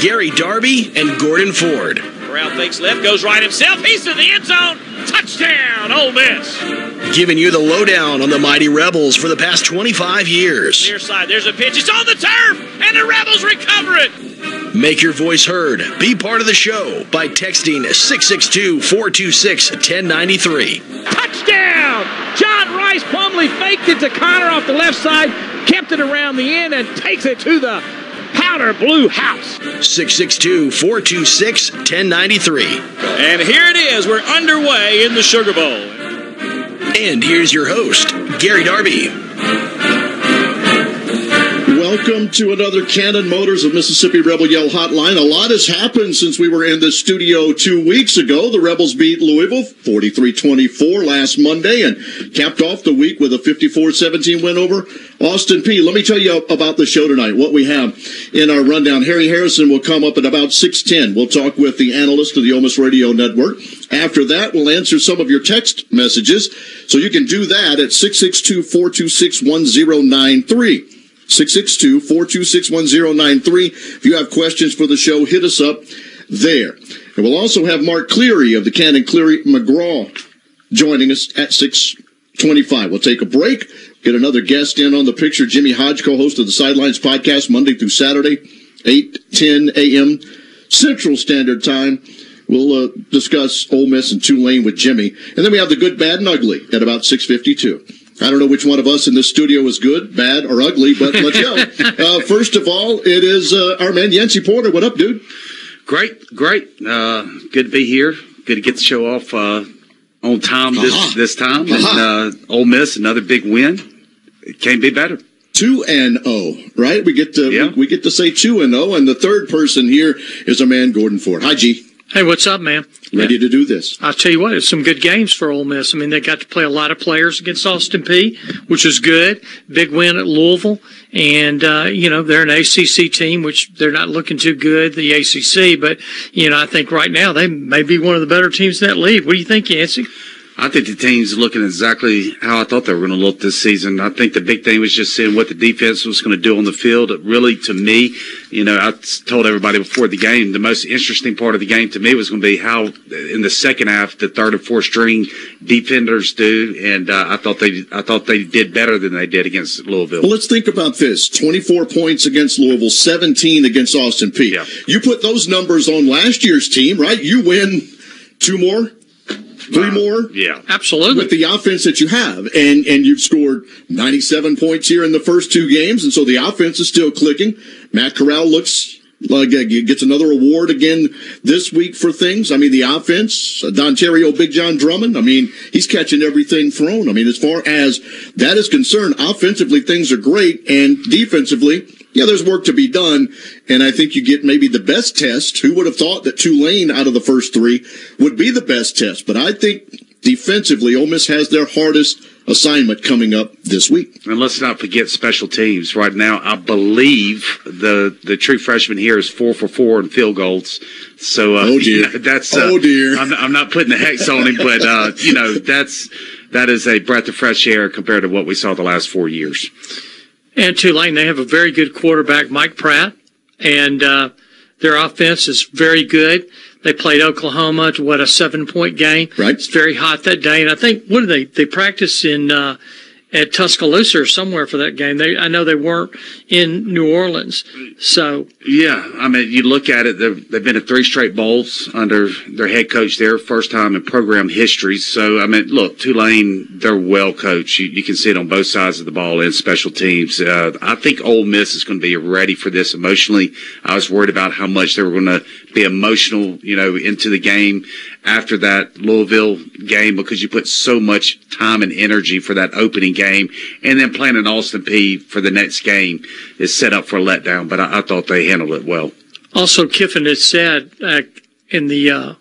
Gary Darby and Gordon Ford. Corral fakes left, goes right himself. He's to the end zone. Touchdown, Ole Miss. Giving you the lowdown on the mighty Rebels for the past 25 years. Near side, there's a pitch. It's on the turf, and the Rebels recover it. Make your voice heard. Be part of the show by texting 662 426 1093. Touchdown! John Rhys Plumlee faked it to Conner off the left side, kept it around the end, and takes it to the powder blue house. 662 426 1093. And here it is. We're underway in the Sugar Bowl. And here's your host, Gary Darby. Welcome to another Cannon Motors of Mississippi Rebel Yell Hotline. A lot has happened since we were in the studio two weeks ago. The Rebels beat Louisville 43-24 last Monday and capped off the week with a 54-17 win over Austin Peay. Let me tell you about the show tonight, what we have in our rundown. Harry Harrison will come up at about 610. We'll talk with the analyst of the Ole Miss Radio Network. After that, we'll answer some of your text messages. So you can do that at 662 426 1093. If you have questions for the show, hit us up there. And we'll also have Mark Cleary of the Cannon Cleary McGraw joining us at 625. We'll take a break, get another guest in on the picture. Jimmy Hodge, co-host of the Sidelines podcast, Monday through Saturday, 8, 10 a.m. Central Standard Time. We'll uh, discuss Ole Miss and Tulane with Jimmy. And then we have the good, bad, and ugly at about 652. I don't know which one of us in this studio is good, bad, or ugly, but let's go. uh, first of all, it is uh, our man Yancey Porter. What up, dude? Great, great. Uh, good to be here. Good to get the show off uh, on time this Uh-huh. this time. Uh-huh. And uh, Ole Miss, another big win. It can't be better. Two and O, right? We get to Yeah. we, we get to say two and O, and the third person here is our man Gordon Ford. Hi, G. Hey, what's up, man? Ready to do this? I'll tell you what, it's some good games for Ole Miss. I mean, they got to play a lot of players against Austin Peay, which is good. Big win at Louisville, and uh, you know they're an ACC team, which they're not looking too good, the ACC. But you know, I think right now they may be one of the better teams in that league. What do you think, Yancey? I think the team's looking exactly how I thought they were going to look this season. I think the big thing was just seeing what the defense was going to do on the field. It really, to me, you know, I told everybody before the game, the most interesting part of the game to me was going to be how, in the second half, the third and fourth string defenders do. And uh, I thought they, I thought they did better than they did against Louisville. Well, let's think about this: twenty-four points against Louisville, seventeen against Austin Peay. Yeah. You put those numbers on last year's team, right? You win two more, three more. Yeah. Absolutely. with the offense that you have, and and you've scored 97 points here in the first two games, and so the offense is still clicking. Matt Corral looks like uh, gets another award again this week for things. I mean, the offense, uh, Dontario Big John Drummond. I mean, he's catching everything thrown. I mean, as far as that is concerned, offensively things are great, and defensively. Yeah, there's work to be done, and I think you get maybe the best test. Who would have thought that Tulane out of the first three would be the best test? But I think defensively, Ole Miss has their hardest assignment coming up this week. And let's not forget special teams. Right now, I believe the the true freshman here is four for four in field goals. So uh, Oh, dear. you know, that's uh, Oh, dear. I'm, I'm not putting the hex on him, but uh, you know that's that is a breath of fresh air compared to what we saw the last four years. And Tulane, they have a very good quarterback, Mike Pratt, and uh, their offense is very good. They played Oklahoma to what a seven point game. Right. It's very hot that day, and I think what did they they practice in uh, at Tuscaloosa or somewhere for that game. They I know they weren't in New Orleans, so Yeah, I mean, you look at it; they've, they've been to three straight bowls under their head coach there, first time in program history. So, I mean, look, Tulane, they're well coached. You, you can see it on both sides of the ball and special teams. Uh, I think Ole Miss is going to be ready for this emotionally. I was worried about how much they were going to be emotional, you know, into the game after that Louisville game because you put so much time and energy for that opening game, and then playing an Austin Peay for the next game is set up for a letdown. But I, I thought they handled it well. Also, Kiffin had said uh, in the uh,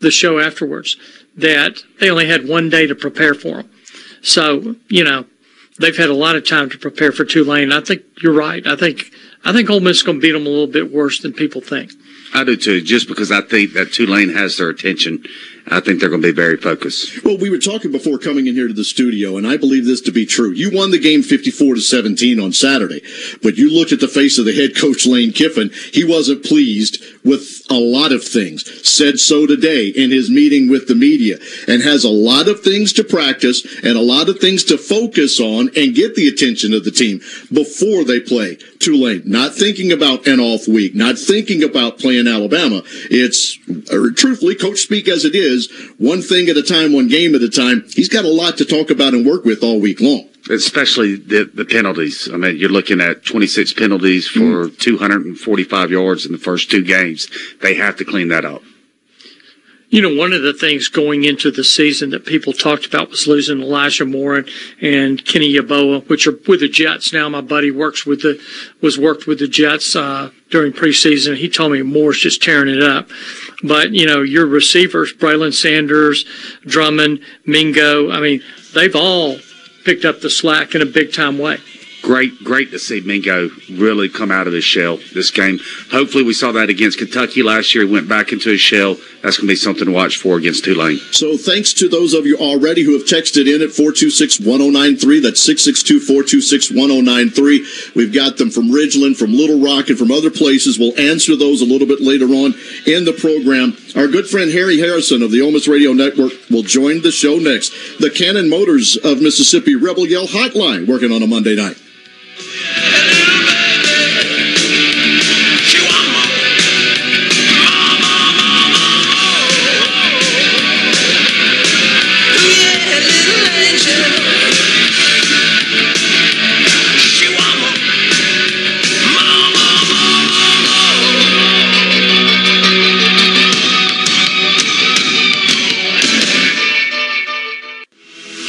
the show afterwards that they only had one day to prepare for them. So you know they've had a lot of time to prepare for Tulane. I think you're right. I think I think Ole Miss is going to beat them a little bit worse than people think. I do too, just because I think that Tulane has their attention. I think they're going to be very focused. Well, we were talking before coming in here to the studio, and I believe this to be true. You won the game 54 to 17 on Saturday, but you looked at the face of the head coach Lane Kiffin. He wasn't pleased with a lot of things. Said so today in his meeting with the media, and has a lot of things to practice and a lot of things to focus on and get the attention of the team before they play Tulane. Not thinking about an off week, not thinking about playing Alabama. It's uh, truthfully, coach speak as it is is one thing at a time, one game at a time. He's got a lot to talk about and work with all week long. Especially the, the penalties. I mean, you're looking at 26 penalties for mm. 245 yards in the first two games. They have to clean that up. You know, one of the things going into the season that people talked about was losing Elijah Moore and, and Kenny Yeboah, which are with the Jets now. My buddy works with the was worked with the Jets uh, during preseason. He told me Moore's just tearing it up. But, you know, your receivers, Braylon Sanders, Drummond, Mingo, I mean, they've all picked up the slack in a big time way great, great to see Mingo really come out of his shell this game. Hopefully, we saw that against Kentucky last year. He went back into his shell. That's going to be something to watch for against Tulane. So, thanks to those of you already who have texted in at 426 1093. That's 662 426 1093. We've got them from Ridgeland, from Little Rock, and from other places. We'll answer those a little bit later on in the program. Our good friend Harry Harrison of the Ole Miss Radio Network will join the show next. The Cannon Motors of Mississippi Rebel Yell Hotline working on a Monday night.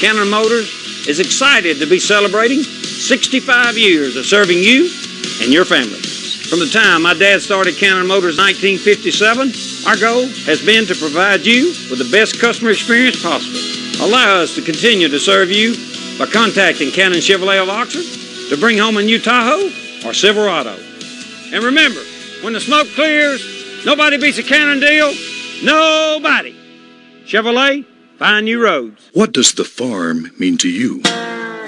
Cannon Motors is excited to be celebrating 65 years of serving you and your family. From the time my dad started Cannon Motors in 1957, our goal has been to provide you with the best customer experience possible. Allow us to continue to serve you by contacting Cannon Chevrolet of Oxford to bring home a new Tahoe or Silverado. And remember, when the smoke clears, nobody beats a Cannon deal. Nobody. Chevrolet, find new roads. What does the farm mean to you?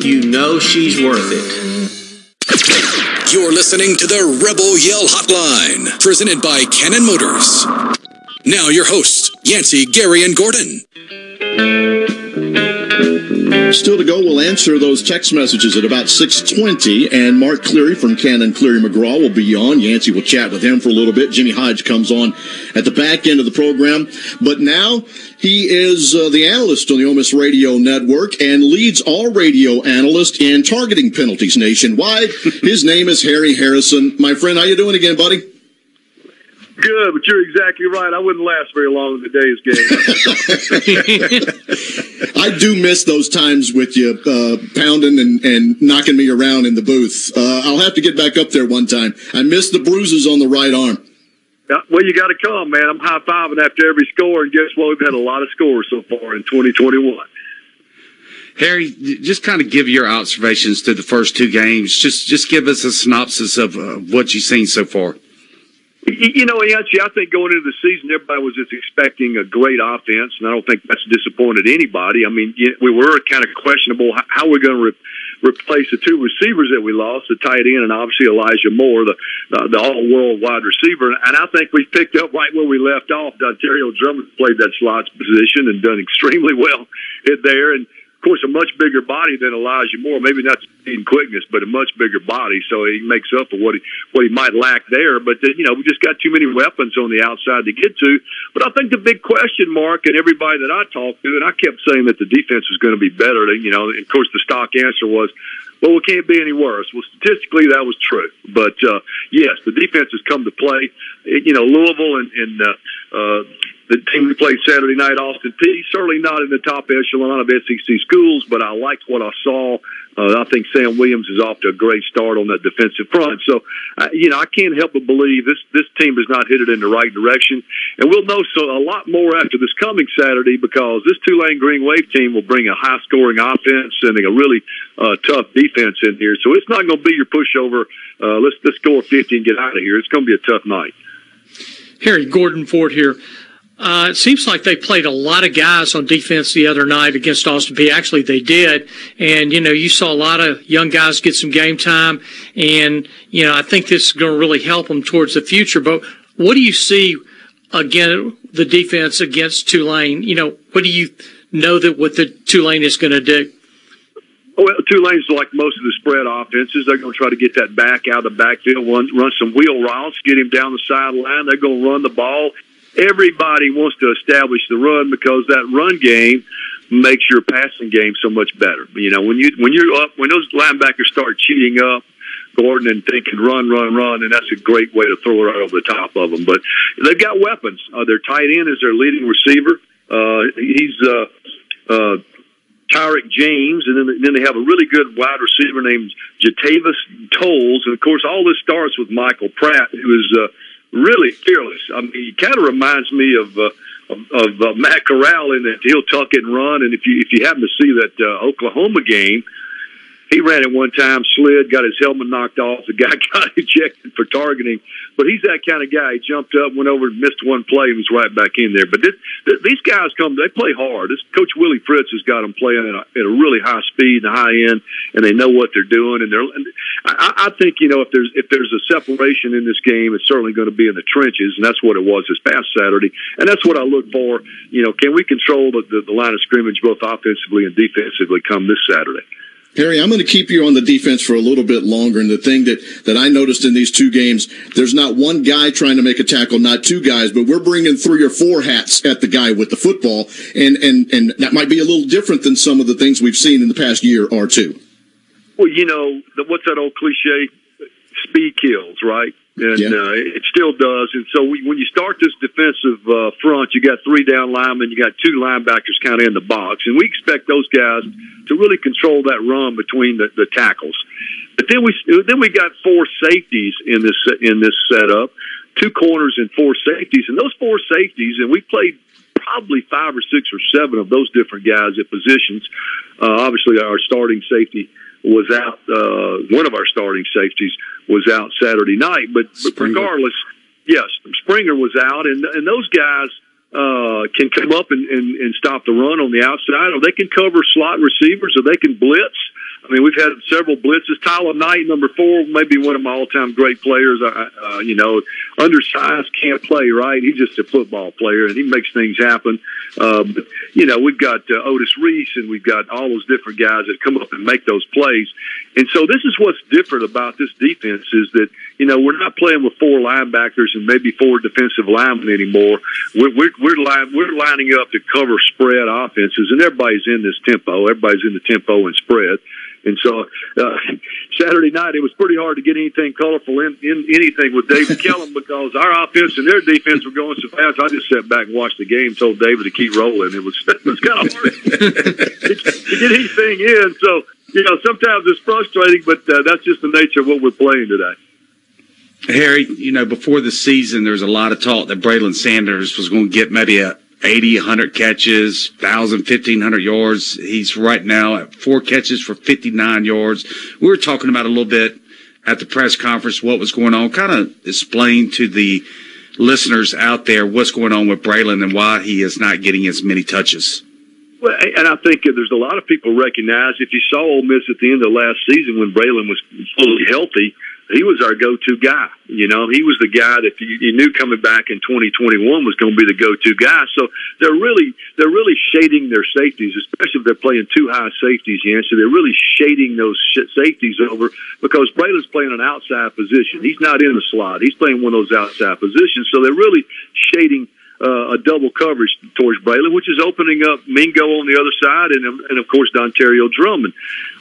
you know she's worth it. You're listening to the Rebel Yell Hotline, presented by Cannon Motors. Now, your hosts, Yancey, Gary, and Gordon. Still to go, we'll answer those text messages at about 6.20, and Mark Cleary from Cannon Cleary McGraw will be on. Yancey will chat with him for a little bit. Jimmy Hodge comes on at the back end of the program. But now he is uh, the analyst on the Ole Miss Radio Network and leads all radio analysts in targeting penalties nationwide. His name is Harry Harrison. My friend, how you doing again, buddy? Good, but you're exactly right. I wouldn't last very long in today's game. I do miss those times with you uh, pounding and, and knocking me around in the booth. Uh, I'll have to get back up there one time. I miss the bruises on the right arm. Yeah, well, you got to come, man. I'm high fiving after every score, and guess what? We've had a lot of scores so far in 2021. Harry, just kind of give your observations to the first two games. Just just give us a synopsis of uh, what you've seen so far. You know, Yancey, I think going into the season, everybody was just expecting a great offense, and I don't think that's disappointed anybody. I mean, we were kind of questionable how we're going to re- replace the two receivers that we lost, the tight end and obviously Elijah Moore, the the, the all-world wide receiver. And I think we picked up right where we left off. Dontario Drummond played that slot position and done extremely well there. And of course, a much bigger body than Elijah Moore. Maybe not in quickness, but a much bigger body. So he makes up for what he what he might lack there. But uh, you know, we just got too many weapons on the outside to get to. But I think the big question mark, and everybody that I talked to, and I kept saying that the defense was going to be better. You know, of course, the stock answer was, well, it can't be any worse. Well, statistically, that was true. But uh, yes, the defense has come to play. You know, Louisville and, and uh, uh, the team we played Saturday night, Austin Peay, certainly not in the top echelon of SEC schools, but I liked what I saw. Uh, I think Sam Williams is off to a great start on that defensive front. So, you know, I can't help but believe this this team has not hit it in the right direction, and we'll know so a lot more after this coming Saturday because this Tulane Green Wave team will bring a high scoring offense and a really uh, tough defense in here. So it's not going to be your pushover. Uh, let's let's score fifty and get out of here. It's going to be a tough night. Harry Gordon Ford here. Uh, it seems like they played a lot of guys on defense the other night against Austin Peay. Actually, they did. And, you know, you saw a lot of young guys get some game time. And, you know, I think this is going to really help them towards the future. But what do you see, again, the defense against Tulane? You know, what do you know that what the Tulane is going to do? Well, Tulane's like most of the spread offenses. They're going to try to get that back out of the backfield, run, run some wheel routes, get him down the sideline. They're going to run the ball everybody wants to establish the run because that run game makes your passing game so much better. You know, when you when you're up when those linebackers start cheating up Gordon and thinking run, run, run, and that's a great way to throw it right over the top of them. But they've got weapons. Uh, their tight end is their leading receiver. Uh, he's uh, uh, Tyrick James, and then, then they have a really good wide receiver named Jatavis Tolles. And of course, all this starts with Michael Pratt, who is uh, really fearless. I mean, he kind of reminds me of. Uh, of, of uh, Matt Corral in that he'll tuck and run. And if you if you happen to see that uh, Oklahoma game, he ran it one time, slid, got his helmet knocked off. The guy got ejected for targeting, but he's that kind of guy. He jumped up, went over, missed one play, and was right back in there. But this, th- these guys come, they play hard. This Coach Willie Fritz has got them playing at a, at a really high speed and high end, and they know what they're doing. And they're, and I, I think you know if there's if there's a separation in this game, it's certainly going to be in the trenches, and that's what it was this past Saturday. And that's what I look for. You know, can we control the, the, the line of scrimmage both offensively and defensively come this Saturday? Harry, I'm going to keep you on the defense for a little bit longer. And the thing that, that I noticed in these two games, there's not one guy trying to make a tackle, not two guys, but we're bringing three or four hats at the guy with the football. And, and, and that might be a little different than some of the things we've seen in the past year or two. Well, you know, what's that old cliche? Speed kills, right? And yeah. uh, it still does. And so we, when you start this defensive uh, front, you got three down linemen, you got two linebackers kind of in the box, and we expect those guys to really control that run between the, the tackles. But then we then we got four safeties in this in this setup, two corners and four safeties, and those four safeties, and we played probably five or six or seven of those different guys at positions. Uh, obviously, our starting safety was out. Uh, one of our starting safeties was out Saturday night, but, but regardless, yes, Springer was out, and and those guys uh, can come up and, and, and stop the run on the outside, or they can cover slot receivers, or they can blitz. I mean, we've had several blitzes. Tylan Knight, number four, maybe one of my all-time great players. Uh, you know, undersized can't play, right? He's just a football player, and he makes things happen. Uh, but you know, we've got uh, Otis Reese, and we've got all those different guys that come up and make those plays. And so, this is what's different about this defense is that you know we're not playing with four linebackers and maybe four defensive linemen anymore. We're we're we're, line, we're lining up to cover spread offenses, and everybody's in this tempo. Everybody's in the tempo and spread. And so uh, Saturday night, it was pretty hard to get anything colorful in, in anything with David Kellum because our offense and their defense were going so fast. I just sat back and watched the game, told David to keep rolling. It was it was kind of hard to, to get anything in. So you know, sometimes it's frustrating, but uh, that's just the nature of what we're playing today. Harry, you know, before the season, there was a lot of talk that Braylon Sanders was going to get maybe a 80, 100 catches, 1,000, 1,500 yards. He's right now at four catches for 59 yards. We were talking about a little bit at the press conference what was going on. Kind of explain to the listeners out there what's going on with Braylon and why he is not getting as many touches. Well, and I think there's a lot of people recognize if you saw Ole Miss at the end of last season when Braylon was fully healthy, he was our go-to guy. You know, he was the guy that you, you knew coming back in 2021 was going to be the go-to guy. So they're really they're really shading their safeties, especially if they're playing two high safeties. Yeah, so they're really shading those safeties over because Braylon's playing an outside position. He's not in the slot. He's playing one of those outside positions. So they're really shading uh, a double coverage towards Braylon, which is opening up Mingo on the other side, and and of course Dontario Drummond.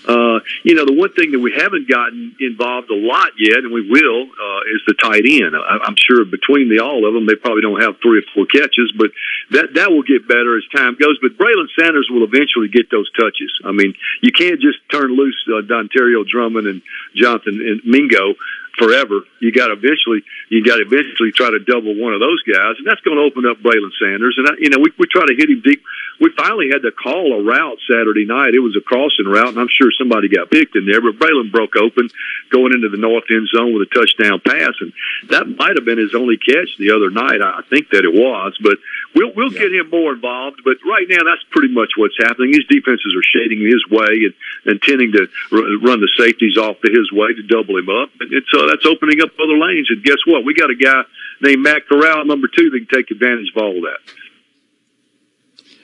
Uh, you know, the one thing that we haven't gotten involved a lot yet, and we will, uh, is the tight end. I, I'm sure between the all of them, they probably don't have three or four catches, but that that will get better as time goes. But Braylon Sanders will eventually get those touches. I mean, you can't just turn loose uh, Dontario Drummond and Jonathan and Mingo forever. You got eventually, you got eventually try to double one of those guys, and that's going to open up Braylon Sanders. And I, you know, we we try to hit him deep. We finally had to call a route Saturday night. It was a crossing route, and I'm sure somebody got picked in there. But Braylon broke open, going into the north end zone with a touchdown pass, and that might have been his only catch the other night. I think that it was, but we'll we'll yeah. get him more involved. But right now, that's pretty much what's happening. These defenses are shading his way and, and tending to r- run the safeties off to his way to double him up. And it's that's opening up other lanes. And guess what? We got a guy named Matt Corral, number two, that can take advantage of all that.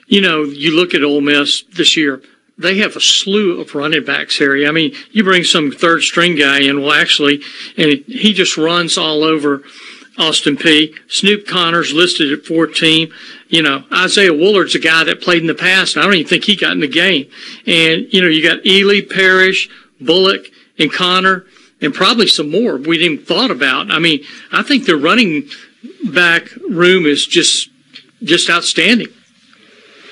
You know, you look at Ole Miss this year. They have a slew of running backs, Harry. I mean, you bring some third string guy in, well, actually, and he just runs all over Austin Peay. Snoop Conner's listed at 14. You know, Isaiah Woullard's a guy that played in the past, I don't even think he got in the game. And, you know, you got Ealy, Parrish, Bullock, and Connor and probably some more we didn't thought about. I mean, I think the running back room is just just outstanding.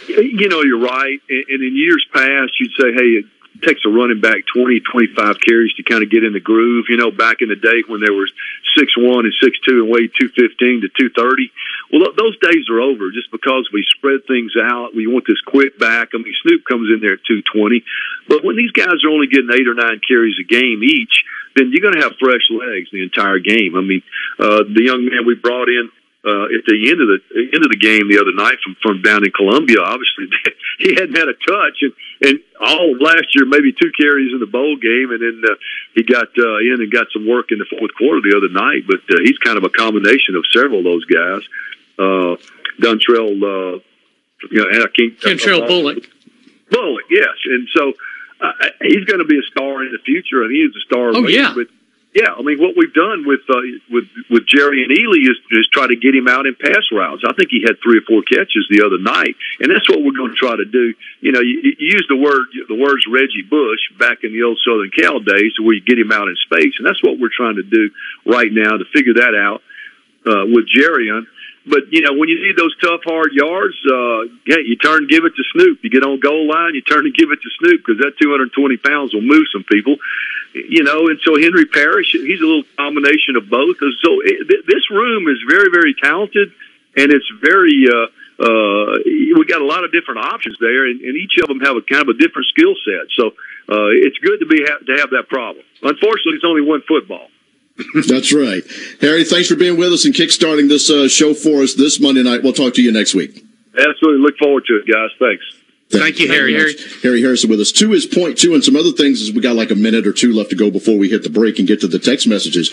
You know, you're right. And in years past, you'd say, hey, it takes a running back 20, 25 carries to kind of get in the groove. You know, back in the day when there was six one and six two and weighed 215 to 230. Well, those days are over just because we spread things out. We want this quick back. I mean, Snoop comes in there at 220. But when these guys are only getting eight or nine carries a game each, then you're going to have fresh legs the entire game. I mean, uh, the young man we brought in uh, at the end of the end of the game the other night from from down in Columbia. Obviously, he hadn't had a touch, and and all of last year, maybe two carries in the bowl game, and then uh, he got uh, in and got some work in the fourth quarter the other night. But uh, he's kind of a combination of several of those guys. Uh, Dontrell, uh, you know, and I can't. Dontrell uh, Bullock. Bullock, yes, and so uh, he's going to be a star in the future, and he is a star. Oh yeah. But yeah, I mean, what we've done with uh, with with Jerrion Ealy is, is try to get him out in pass routes. I think he had three or four catches the other night, and that's what we're going to try to do. You know, you, you use the word the words Reggie Bush back in the old Southern Cal days, where you get him out in space, and that's what we're trying to do right now to figure that out uh, with Jerry. On but you know, when you need those tough, hard yards, uh, yeah, you turn, give it to Snoop. You get on goal line, you turn and give it to Snoop because that 220 pounds will move some people. You know, and so Henry Parrish, he's a little combination of both. So it, this room is very, very talented, and it's very. Uh, uh, we got a lot of different options there, and, and each of them have a kind of a different skill set. So uh, it's good to be ha- to have that problem. Unfortunately, it's only one football. That's right. Harry, thanks for being with us and kickstarting this uh, show for us this Monday night. We'll talk to you next week. Absolutely. Look forward to it, guys. Thanks. Thank, Thank you, Harry. Harry. Harry Harrison with us. Two his point two, and some other things as we got like a minute or two left to go before we hit the break and get to the text messages.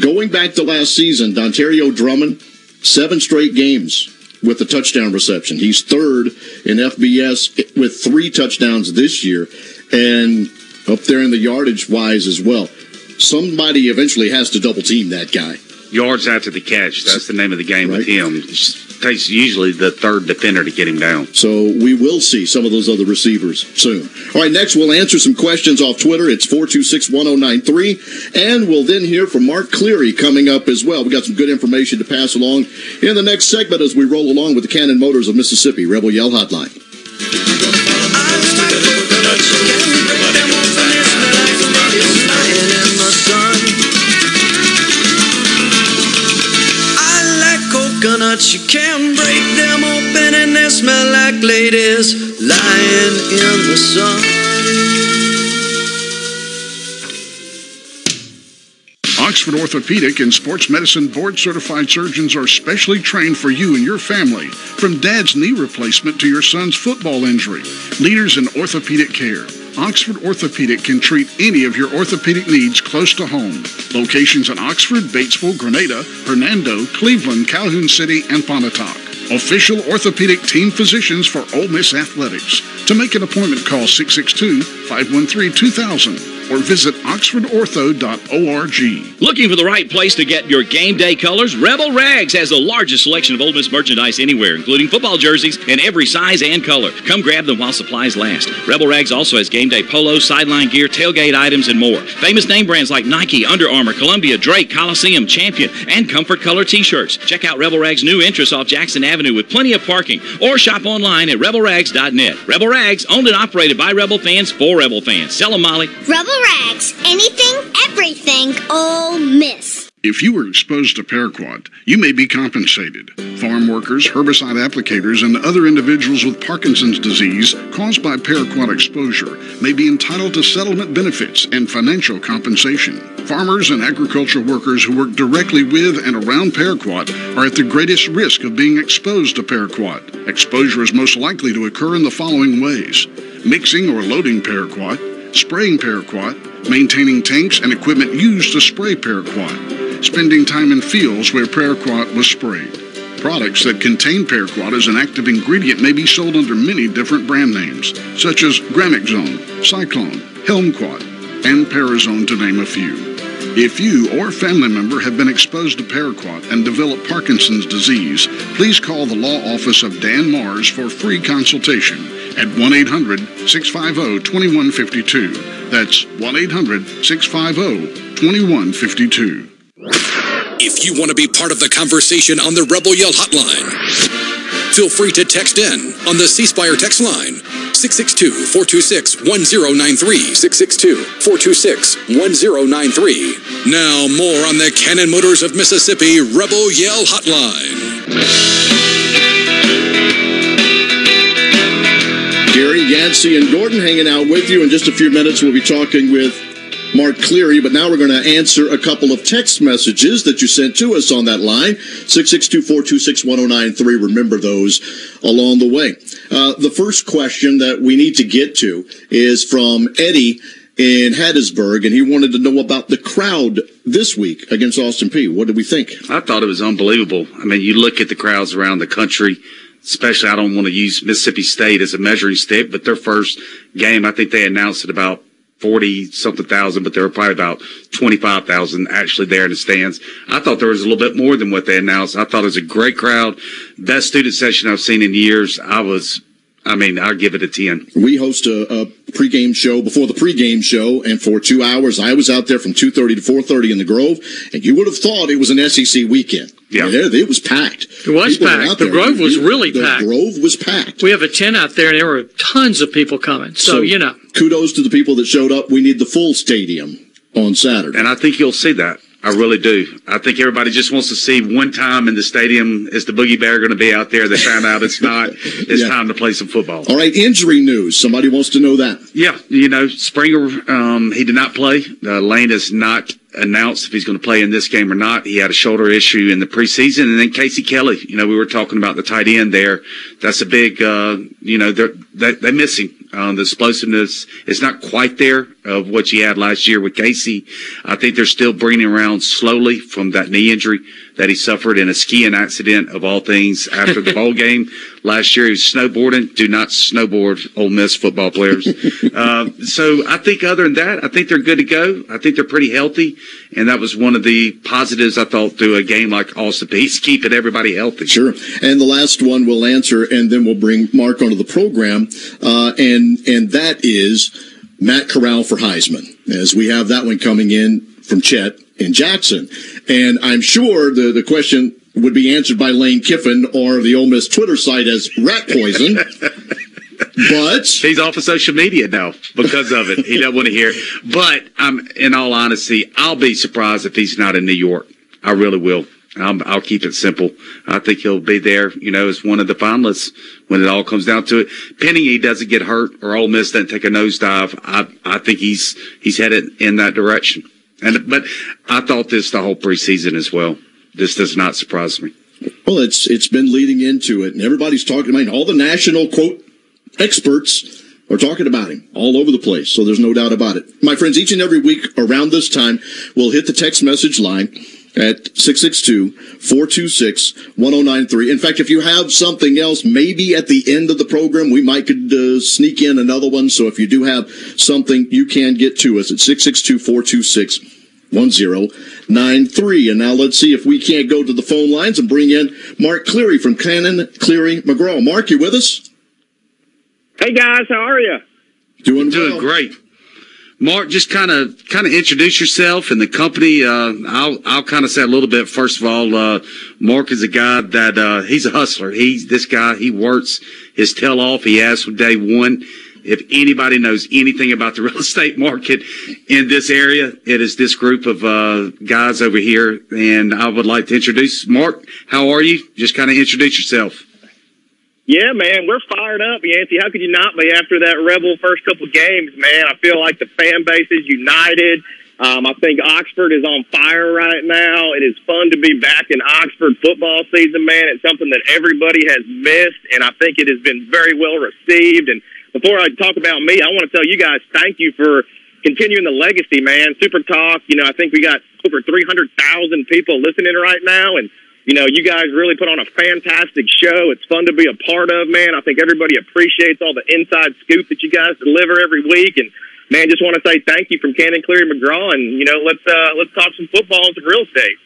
Going back to last season, Dontario Drummond, seven straight games with a touchdown reception. He's third in FBS with three touchdowns this year, and up there in the yardage wise as well somebody eventually has to double team that guy. Yards after the catch. That's the name of the game right. with him. It takes usually the third defender to get him down. So we will see some of those other receivers soon. All right, next we'll answer some questions off Twitter. It's 426-1093. And we'll then hear from Mark Cleary coming up as well. We got some good information to pass along in the next segment as we roll along with the Cannon Motors of Mississippi Rebel Yell Hotline. But you can't break them open and they smell like ladies lying in the sun. Oxford Orthopedic and Sports Medicine board certified surgeons are specially trained for you and your family, from dad's knee replacement to your son's football injury. Leaders in orthopedic care. Oxford Orthopedic can treat any of your orthopedic needs close to home. Locations in Oxford, Batesville, Grenada, Hernando, Cleveland, Calhoun City, and Pontotoc. Official orthopedic team physicians for Ole Miss Athletics. To make an appointment, call 662 513 2000 or visit oxfordortho.org. Looking for the right place to get your game day colors? Rebel Rags has the largest selection of Ole Miss merchandise anywhere, including football jerseys in every size and color. Come grab them while supplies last. Rebel Rags also has game day polos, sideline gear, tailgate items, and more. Famous name brands like Nike, Under Armour, Columbia, Drake, Coliseum, Champion, and Comfort Color t-shirts. Check out Rebel Rags' new entrance off Jackson Avenue with plenty of parking, or shop online at rebelrags.net. Rebel Rags, owned and operated by Rebel fans for Rebel fans. Sell them, Molly. Rebel Rags. Anything, everything, Ole Miss. If you were exposed to paraquat, you may be compensated. Farm workers, herbicide applicators, and other individuals with Parkinson's disease caused by paraquat exposure may be entitled to settlement benefits and financial compensation. Farmers and agricultural workers who work directly with and around paraquat are at the greatest risk of being exposed to paraquat. Exposure is most likely to occur in the following ways mixing or loading paraquat, spraying paraquat, maintaining tanks and equipment used to spray paraquat, spending time in fields where paraquat was sprayed. Products that contain paraquat as an active ingredient may be sold under many different brand names, such as Gramoxone, Cyclone, Helmquat, and Parazone to name a few. If you or family member have been exposed to paraquat and developed Parkinson's disease, please call the law office of Dan Mars for free consultation at 1 800 650 2152. That's 1 800 650 2152. If you want to be part of the conversation on the Rebel Yell hotline, feel free to text in on the C Spire text line 662 426 1093. 662 426 1093. Now, more on the Cannon Motors of Mississippi Rebel Yell hotline. Gary, Yancey, and Gordon hanging out with you. In just a few minutes, we'll be talking with Mark Cleary, but now we're going to answer a couple of text messages that you sent to us on that line, 662-426-1093. Remember those along the way. Uh, the first question that we need to get to is from Eddie in Hattiesburg, and he wanted to know about the crowd this week against Austin Peay. What did we think? I thought it was unbelievable. I mean, you look at the crowds around the country, especially I don't want to use Mississippi State as a measuring stick, but their first game, I think they announced it about 40 something thousand, but there were probably about 25,000 actually there in the stands. I thought there was a little bit more than what they announced. I thought it was a great crowd. Best student session I've seen in years. I was, I mean, I'll give it a 10. We host a, a pregame show before the pregame show, and for two hours, I was out there from 2.30 to 4.30 in the Grove, and you would have thought it was an SEC weekend. Yeah. I mean, it, it was packed. It was People packed. The. Grove was You- really the packed. The Grove was packed. We have a tent out there, and there were tons of people coming. So, you know, kudos to the people that showed up. We need the full stadium on Saturday. And I think you'll see that. I really do. I think everybody just wants to see one time in the stadium is the Boogie Bear going to be out there. They found out it's not. It's Yeah. time to play some football. All right, injury news. Somebody wants to know that. Yeah, you know, Springer, um, he did not play. Uh, Lane has not announced if he's going to play in this game or not. He had a shoulder issue in the preseason. And then Casey Kelly, you know, we were talking about the tight end there. That's a big, uh, you know, they're, they, they're missing. Um, the explosiveness is not quite there of what you had last year with Casey. I think they're still bringing around slowly from that knee injury that he suffered in a skiing accident of all things after the bowl game last year. He was snowboarding. Do not snowboard, Ole Miss football players. uh, so I think other than that, I think they're good to go. I think they're pretty healthy, and that was one of the positives I thought through a game like Austin Peay, keeping everybody healthy. Sure. And the last one we'll answer, and then we'll bring Mark onto the program, uh, and and that is Matt Corral for Heisman, as we have that one coming in from Chet in Jackson, and I'm sure the the question would be answered by Lane Kiffin or the Ole Miss Twitter site as rat poison. but he's off of social media now because of it. He doesn't want to hear. But um, in all honesty, I'll be surprised if he's not in New York. I really will. I'll, I'll keep it simple. I think he'll be there, you know, as one of the finalists when it all comes down to it. Pending he doesn't get hurt or Ole Miss doesn't take a nosedive, I, I think he's, he's headed in that direction. And, but I thought this the whole preseason as well. This does not surprise me. Well, it's, it's been leading into it and everybody's talking about all the national quote experts are talking about him all over the place. So there's no doubt about it. My friends, each and every week around this time, we'll hit the text message line at 662-426-1093. In fact, if you have something else, maybe at the end of the program, we might could uh, sneak in another one. So if you do have something, you can get to us at 662-426 1093. And now let's see if we can't go to the phone lines and bring in Mark Cleary from Cannon Cleary McGraw. Mark, you with us? Hey guys, how are you? Doing doing well. great. Mark, just kind of kind of introduce yourself and the company. Uh, I'll I'll kind of say a little bit. First of all, uh, Mark is a guy that uh, he's a hustler. He's this guy. He works his tail off. He has from day one. If anybody knows anything about the real estate market in this area, it is this group of uh, guys over here. And I would like to introduce Mark. How are you? Just kind of introduce yourself. Yeah, man, we're fired up, Yancey. How could you not be after that Rebel first couple games, man? I feel like the fan base is united. Um, I think Oxford is on fire right now. It is fun to be back in Oxford football season, man. It's something that everybody has missed, and I think it has been very well received. And before I talk about me, I want to tell you guys thank you for continuing the legacy, man. Super Talk, you know, I think we got over 300,000 people listening right now, and you know, you guys really put on a fantastic show. It's fun to be a part of, man. I think everybody appreciates all the inside scoop that you guys deliver every week. And man, just want to say thank you from Cannon Cleary McGraw. And you know, let's uh, let's talk some football and some real estate.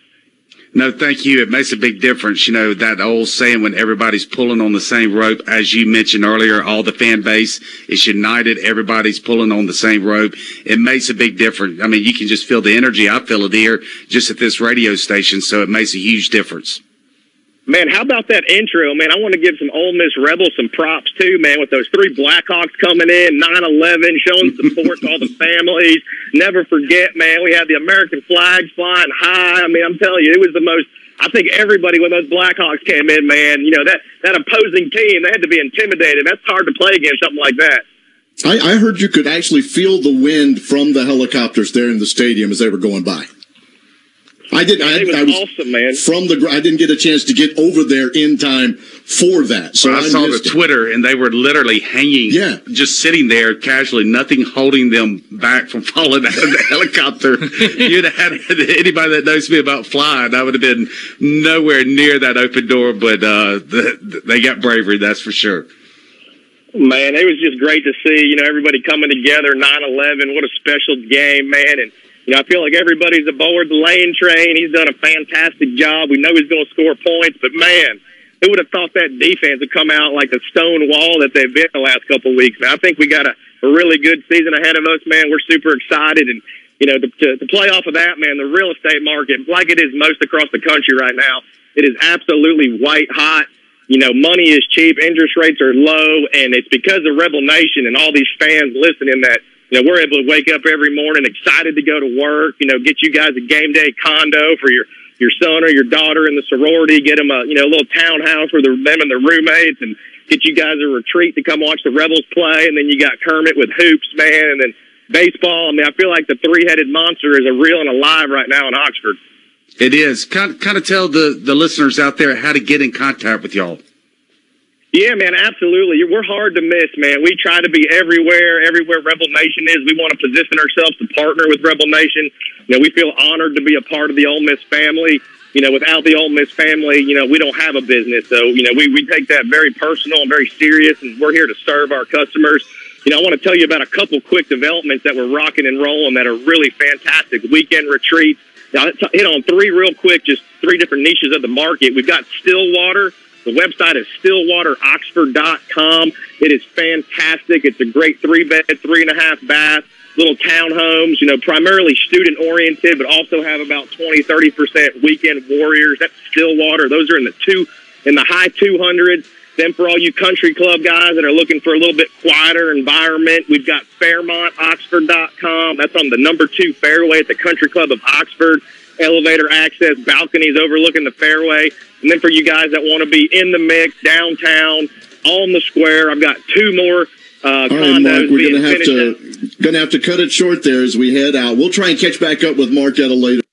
No, thank you. It makes a big difference. You know, that old saying when everybody's pulling on the same rope, as you mentioned earlier, all the fan base is united. Everybody's pulling on the same rope. It makes a big difference. I mean, you can just feel the energy. I feel it here just at this radio station. So it makes a huge difference. Man, how about that intro, man? I want to give some Ole Miss Rebels some props too, man, with those three Blackhawks coming in, 9-11, showing support to all the families. Never forget, man, we had the American flags flying high. I mean, I'm telling you, it was the most I think everybody when those Blackhawks came in, man, you know, that, that opposing team, they had to be intimidated. That's hard to play against something like that. I, I heard you could actually feel the wind from the helicopters there in the stadium as they were going by. I did. I, it was, I was awesome, man. From the, I didn't get a chance to get over there in time for that. So I, I saw the missed it. Twitter, and they were literally hanging, Yeah. just sitting there casually, nothing holding them back from falling out of the helicopter. You'd have had anybody that knows me about flying, I would have been nowhere near that open door, but uh, the, they got bravery, that's for sure. Man, it was just great to see, you know, everybody coming together, 9-11. What a special game, man. And, you know, I feel like everybody's aboard the lane train. He's done a fantastic job. We know he's going to score points, but man, who would have thought that defense would come out like the stone wall that they've been the last couple of weeks, man? I think we got a, a really good season ahead of us, man. We're super excited. And, you know, to, to, to play off of that, man, the real estate market, like it is most across the country right now, it is absolutely white hot. You know, money is cheap, interest rates are low, and it's because of Rebel Nation and all these fans listening that you know we're able to wake up every morning excited to go to work. You know, get you guys a game day condo for your your son or your daughter in the sorority. Get them a you know a little townhouse for the, them and their roommates, and get you guys a retreat to come watch the Rebels play. And then you got Kermit with hoops, man, and then baseball. I mean, I feel like the three headed monster is a real and alive right now in Oxford. It is. Kind, kind of tell the, the listeners out there how to get in contact with y'all. Yeah, man, absolutely. We're hard to miss, man. We try to be everywhere, everywhere Rebel Nation is. We want to position ourselves to partner with Rebel Nation. You know, we feel honored to be a part of the Ole Miss family. You know, without the Ole Miss family, you know, we don't have a business. So, you know, we, we take that very personal and very serious, and we're here to serve our customers. You know, I want to tell you about a couple quick developments that we're rocking and rolling that are really fantastic. Weekend retreats. Now, hit on three real quick, just three different niches of the market. We've got Stillwater. The website is stillwateroxford.com. It is fantastic. It's a great three bed, three and a half bath, little townhomes, you know, primarily student oriented, but also have about 20, 30% weekend warriors. That's Stillwater. Those are in the two, in the high 200s. Then for all you country club guys that are looking for a little bit quieter environment, we've got FairmontOxford.com. That's on the number two fairway at the Country Club of Oxford. Elevator access, balconies overlooking the fairway. And then for you guys that want to be in the mix downtown on the square, I've got two more uh, All right, Mark, we're going to have to going to have to cut it short there as we head out. We'll try and catch back up with Mark at a later.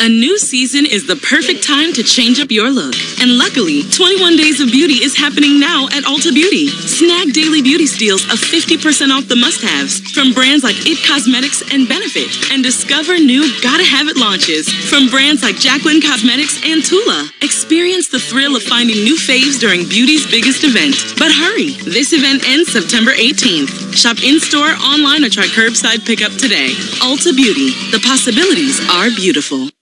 A new season is the perfect time to change up your look. And luckily, 21 Days of Beauty is happening now at Ulta Beauty. Snag daily beauty steals of 50% off the must haves from brands like IT Cosmetics and Benefit. And discover new Gotta Have It launches from brands like Jaclyn Cosmetics and Tula. Experience the thrill of finding new faves during beauty's biggest event. But hurry, this event ends September 18th. Shop in store, online, or try curbside pickup today. Ulta Beauty, the possibilities are beautiful.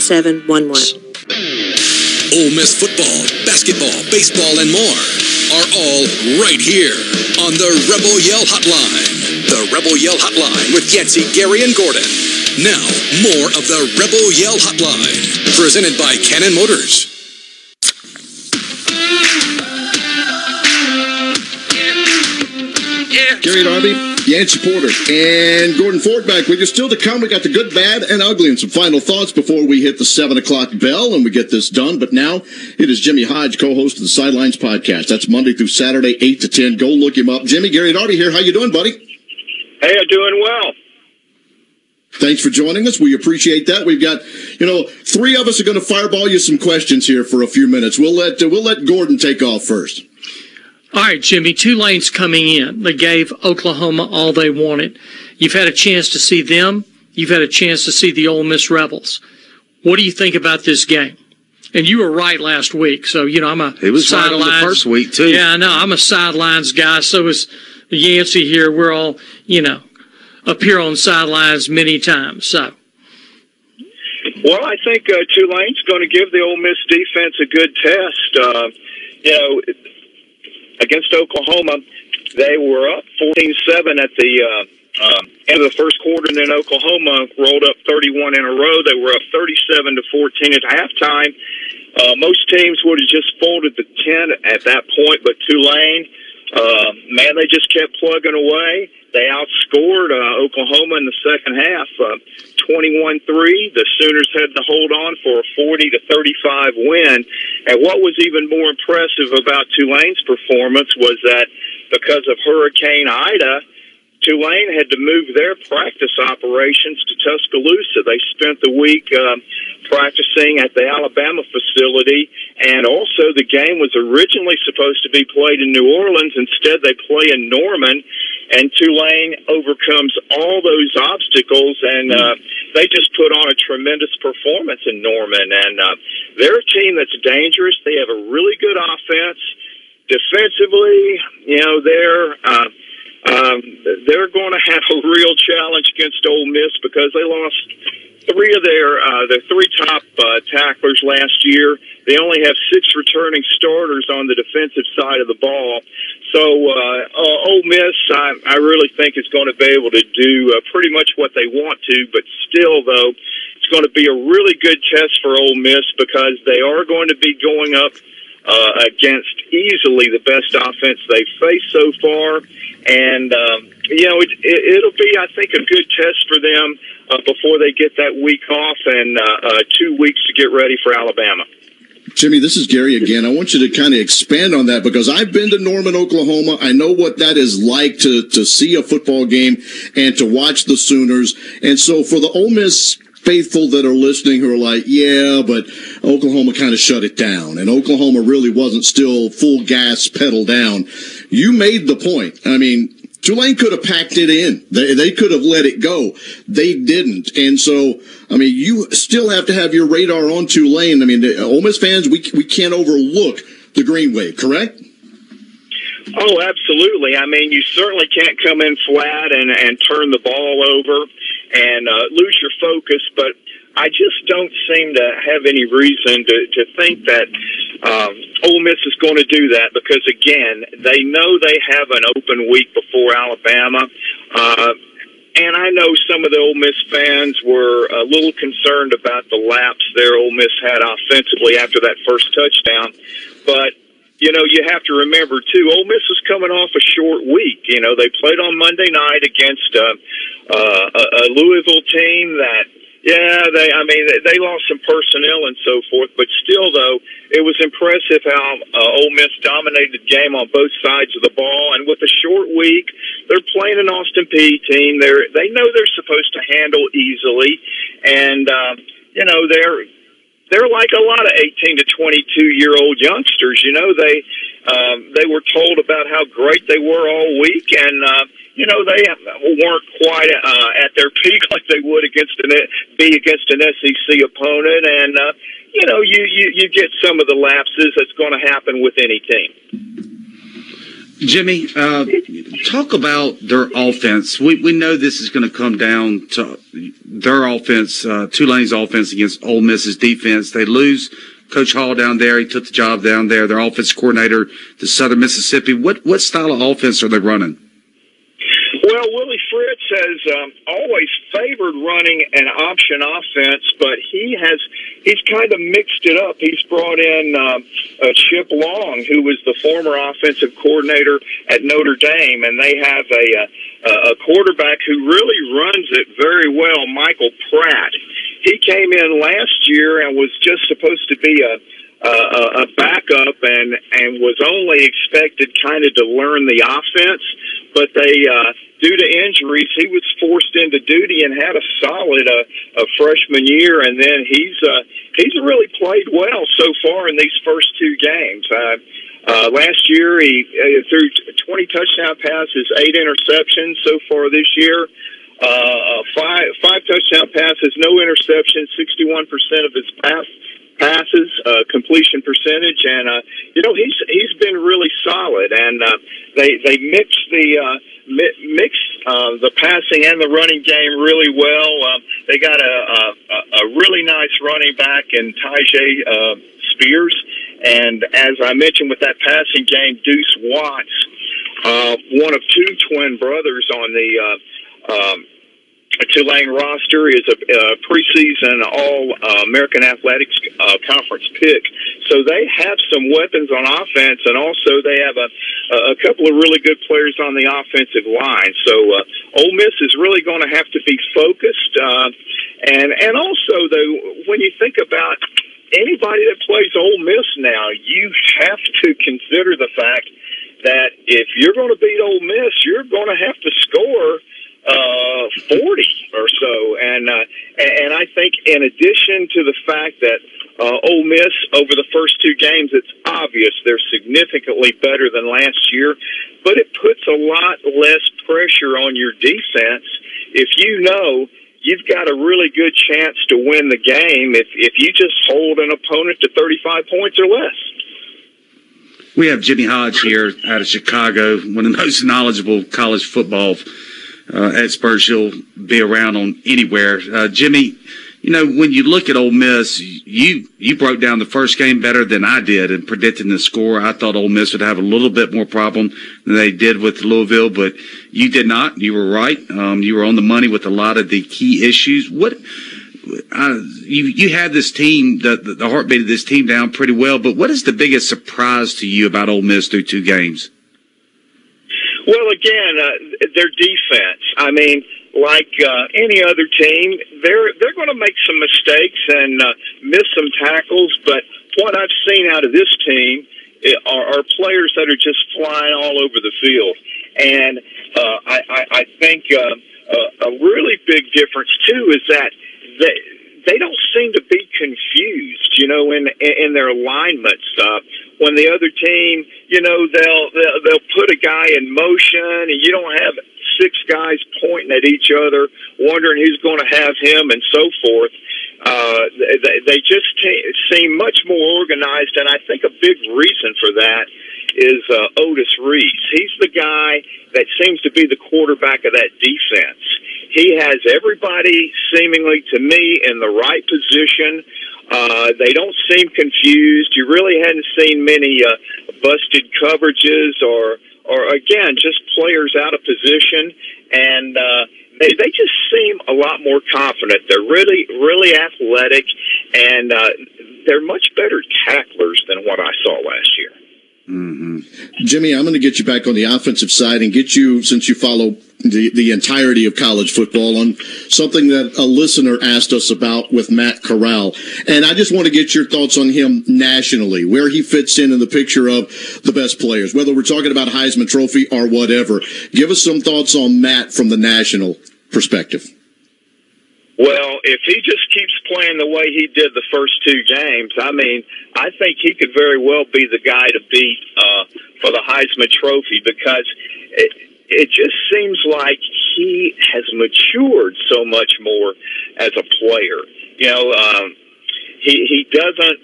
7711. Ole Miss football, basketball, baseball, and more are all right here on the Rebel Yell Hotline. The Rebel Yell Hotline with Yancey, Gary, and Gordon. Now, more of the Rebel Yell Hotline, presented by Cannon Motors. Gary Darby, Yancey Porter, and Gordon Ford back with you. Still to come, we got the good, bad, and ugly, and some final thoughts before we hit the 7 o'clock bell and we get this done. But now it is Jimmy Hodge, co-host of the Sidelines Podcast. That's Monday through Saturday, 8 to 10. Go look him up. Jimmy, Gary Darby here. How you doing, buddy? Hey, I'm doing well. Thanks for joining us. We appreciate that. We've got, you know, three of us are going to fireball you some questions here for a few minutes. We'll let uh, we'll let Gordon take off first. All right, Jimmy, Tulane's coming in. They gave Oklahoma all they wanted. You've had a chance to see them. You've had a chance to see the Ole Miss Rebels. What do you think about this game? And you were right last week, so you know I'm a It was right on the first week, too. Yeah, I know. I'm a sidelines guy. So is Yancey here. We're all you know up here on sidelines many times. So Well, I think uh, Tulane's going to give the Ole Miss defense a good test. Uh, you know, against Oklahoma, they were up 14-7 at the uh, uh, end of the first quarter, and then Oklahoma rolled up 31 in a row. They were up 37 to 14 at halftime. Uh, most teams would have just folded the 10 at that point, but Tulane, uh, man, they just kept plugging away. They outscored uh, Oklahoma in the second half, uh, 21-3. The Sooners had to hold on for a 40 to 35 win. And what was even more impressive about Tulane's performance was that because of Hurricane Ida, Tulane had to move their practice operations to Tuscaloosa. They spent the week um, practicing at the Alabama facility, and also the game was originally supposed to be played in New Orleans. Instead, they play in Norman, and Tulane overcomes all those obstacles, and uh, they just put on a tremendous performance in Norman. And uh, they're a team that's dangerous. They have a really good offense. Defensively, you know, they're. Uh, um, they're going to have a real challenge against Ole Miss because they lost three of their uh, their three top uh, tacklers last year. They only have six returning starters on the defensive side of the ball. So uh, uh, Ole Miss, I, I really think is going to be able to do uh, pretty much what they want to, but still, though, it's going to be a really good test for Ole Miss because they are going to be going up uh, against easily the best offense they've faced so far, and um, you know it, it, it'll be, I think, a good test for them uh, before they get that week off and uh, uh, two weeks to get ready for Alabama. Jimmy, this is Gary again. I want you to kind of expand on that because I've been to Norman, Oklahoma. I know what that is like to, to see a football game and to watch the Sooners. And so for the Ole Miss faithful that are listening who are like, yeah, but Oklahoma kind of shut it down and Oklahoma really wasn't still full gas pedal down. You made the point. I mean, Tulane could have packed it in. They, they could have let it go. They didn't. And so, I mean, you still have to have your radar on Tulane. I mean, the Ole Miss fans, we, we can't overlook the Green Wave, correct? Oh, absolutely. I mean, you certainly can't come in flat and, and turn the ball over and uh, lose your focus, but I just don't seem to have any reason to, to think that um, Ole Miss is going to do that because, again, they know they have an open week before Alabama. Uh, and I know some of the Ole Miss fans were a little concerned about the lapse there Ole Miss had offensively after that first touchdown. But, you know, you have to remember, too, Ole Miss was coming off a short week. You know, they played on Monday night against uh, uh, a, Louisville team that yeah, they. I mean, they lost some personnel and so forth, but still, though, it was impressive how uh, Ole Miss dominated the game on both sides of the ball. And with a short week, they're playing an Austin Peay team. They're they know they're supposed to handle easily, and um, you know they're they're like a lot of 18 to 22 year old youngsters. You know, they um, they were told about how great they were all week, and uh, you know they weren't quite uh, at their peak like they would against an be against an SEC opponent, and uh, you know you, you you get some of the lapses that's going to happen with any team. Jimmy, uh, talk about their offense. We we know this is going to come down to their offense, uh, Tulane's offense against Ole Miss's defense. They lose Coach Hall down there. He took the job down there. Their offense coordinator to Southern Mississippi. What what style of offense are they running? Well, Willie Fritz has um, always favored running an option offense, but he has he's kind of mixed it up. He's brought in uh, uh, Chip Long, who was the former offensive coordinator at Notre Dame, and they have a a, a quarterback who really runs it very well, Michael Pratt. He came in last year and was just supposed to be a uh, a backup and and was only expected kind of to learn the offense, but they uh, due to injuries he was forced into duty and had a solid uh, a freshman year, and then he's uh, he's really played well so far in these first two games. Uh, uh, last year, he uh, threw 20 touchdown passes, eight interceptions so far this year. Uh, five five touchdown passes, no interceptions, 61% of his pass passes, uh, completion percentage, and uh, you know he's he's been really solid. And uh, they they mix the uh, mix uh, the passing and the running game really well. Uh, they got a, a a really nice running back in Tyjae uh, Spears, and as I mentioned with that passing game, Deuce Watts, uh, one of two twin brothers on the. Uh, um, Tulane roster is a, a preseason All uh, American Athletics uh, Conference pick, so they have some weapons on offense, and also they have a, a couple of really good players on the offensive line. So uh, Ole Miss is really going to have to be focused, uh, and and also though when you think about anybody that plays Ole Miss now, you have to consider the fact that if you're going to beat Ole Miss, you're going to have to score uh, 40 or so. And, uh, and I think in addition to the fact that uh, Ole Miss over the first two games, it's obvious they're significantly better than last year, but it puts a lot less pressure on your defense if you know you've got a really good chance to win the game if, if you just hold an opponent to 35 points or less. We have Jimmy Hodge here out of Chicago, one of the most knowledgeable college football uh, experts you'll be around on anywhere. Uh, Jimmy, you know, when you look at Ole Miss, you you broke down the first game better than I did in predicting the score. I thought Ole Miss would have a little bit more problem than they did with Louisville, but you did not. You were right. Um, you were on the money with a lot of the key issues. What uh, you you had this team, the the heartbeat of this team down pretty well. But what is the biggest surprise to you about Ole Miss through two games? Well, again, uh, their defense. I mean, like uh, any other team, they're they're going to make some mistakes and uh, miss some tackles. But what I've seen out of this team eh, are, are players that are just flying all over the field, and uh, I, I, I think uh, uh, a really big difference too is that they they don't seem to be confused, you know, in in their alignments. Uh, when the other team, you know, they'll, they'll they'll put a guy in motion, and you don't have six guys pointing at each other, wondering who's going to have him, and so forth. Uh, they, they just t- seem much more organized, and I think a big reason for that is uh, Otis Reese. He's the guy that seems to be the quarterback of that defense. He has everybody seemingly to me in the right position. Uh, they don't seem confused. You really hadn't seen many uh, busted coverages or, or again, just players out of position, and uh, they they just seem a lot more confident. They're really really athletic, and uh, they're much better tacklers than what I saw last year. Mm-hmm. Jimmy, I'm going to get you back on the offensive side and get you, since you follow the, the entirety of college football, on something that a listener asked us about with Matt Corral. And I just want to get your thoughts on him nationally, where he fits in in the picture of the best players, whether we're talking about Heisman Trophy or whatever. Give us some thoughts on Matt from the national perspective. Well, if he just keeps playing the way he did the first two games, I mean, I think he could very well be the guy to beat uh, for the Heisman Trophy because it, it just seems like he has matured so much more as a player. You know, um, he he doesn't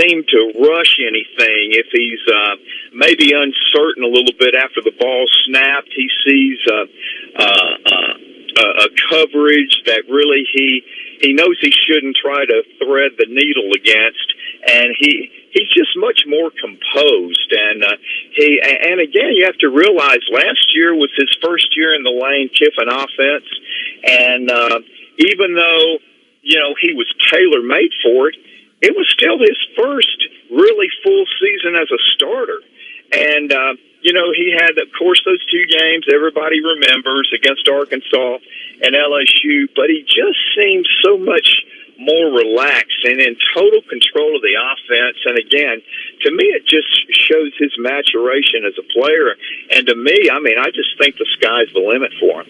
seem to rush anything. If he's uh, maybe uncertain a little bit after the ball snapped, he sees uh, uh, uh, a coverage that really he he knows he shouldn't try to thread the needle against, and he he's just much more composed. And uh, he and again, you have to realize last year was his first year in the Lane Kiffin offense, and uh, even though you know he was tailor made for it, it was still his first really full season as a starter, and. Uh, you know, he had, of course, those two games everybody remembers against Arkansas and LSU, but he just seems so much more relaxed and in total control of the offense. And again, to me, it just shows his maturation as a player. And to me, I mean, I just think the sky's the limit for him.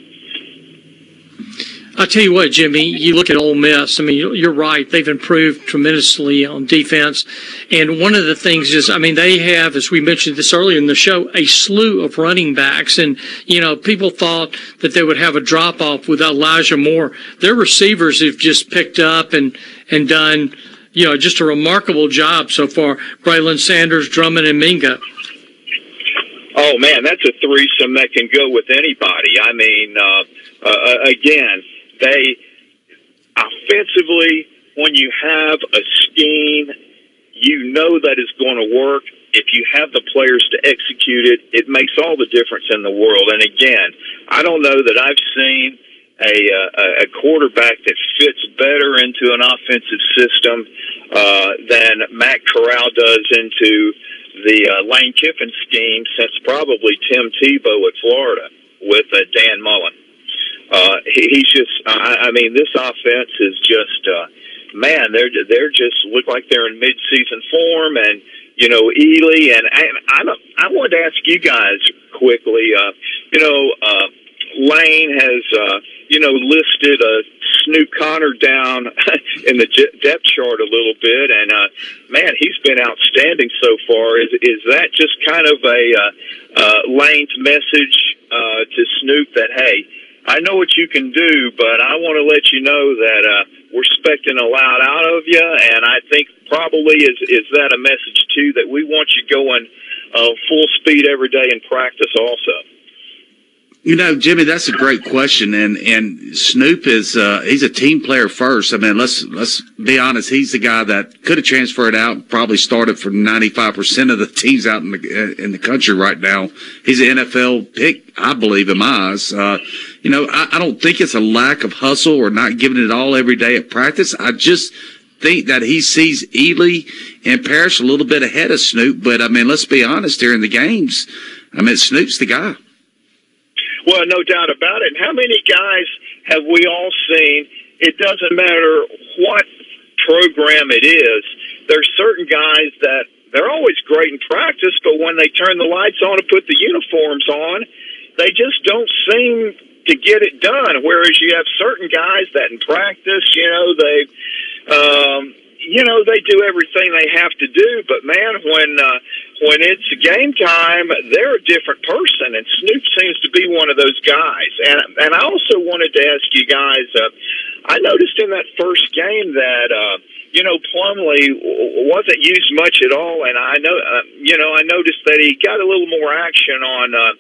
I'll tell you what, Jimmy, you look at Ole Miss. I mean, you're right. They've improved tremendously on defense. And one of the things is, I mean, they have, as we mentioned this earlier in the show, a slew of running backs. And, you know, people thought that they would have a drop off with Elijah Moore. Their receivers have just picked up and, and done, you know, just a remarkable job so far. Braylon Sanders, Drummond, and Mingo. Oh, man, that's a threesome that can go with anybody. I mean, uh, uh, again, they offensively, when you have a scheme, you know that is going to work. If you have the players to execute it, it makes all the difference in the world. And again, I don't know that I've seen a, uh, a quarterback that fits better into an offensive system uh, than Matt Corral does into the uh, Lane Kiffin scheme since probably Tim Tebow at Florida with uh, Dan Mullen. Uh, he's just, I, I mean, this offense is just, uh, man, they're, they're just look like they're in mid-season form and, you know, Ealy and, and I'm, a, I wanted to ask you guys quickly, uh, you know, uh, Lane has, uh, you know, listed uh, Snoop Conner down in the depth chart a little bit, and uh, man, he's been outstanding so far. Is is that just kind of a uh, uh, Lane's message uh, to Snoop that hey, I know what you can do, but I want to let you know that uh, we're expecting a lot out of you, and I think probably is is that a message too that we want you going uh, full speed every day in practice also. You know, Jimmy, that's a great question, and and Snoop is uh, he's a team player first. I mean, let's let's be honest. He's the guy that could have transferred out, probably started for ninety five percent of the teams out in the in the country right now. He's an NFL pick, I believe, in my eyes. Uh, you know, I, I don't think it's a lack of hustle or not giving it all every day at practice. I just think that he sees Ealy and Parrish a little bit ahead of Snoop. But I mean, let's be honest, during the games, I mean, Snoop's the guy. Well, no doubt about it. How many guys have we all seen? It doesn't matter what program it is. There's certain guys that they're always great in practice, but when they turn the lights on and put the uniforms on, they just don't seem to get it done. Whereas you have certain guys that in practice, you know, they, um, you know, they do everything they have to do. But man, when uh, when it's game time, they're a different person, and Snoop seems to be one of those guys. And and I also wanted to ask you guys. Uh, I noticed in that first game that. Uh, you know, Plumlee wasn't used much at all, and I know, uh, you know, I noticed that he got a little more action on uh,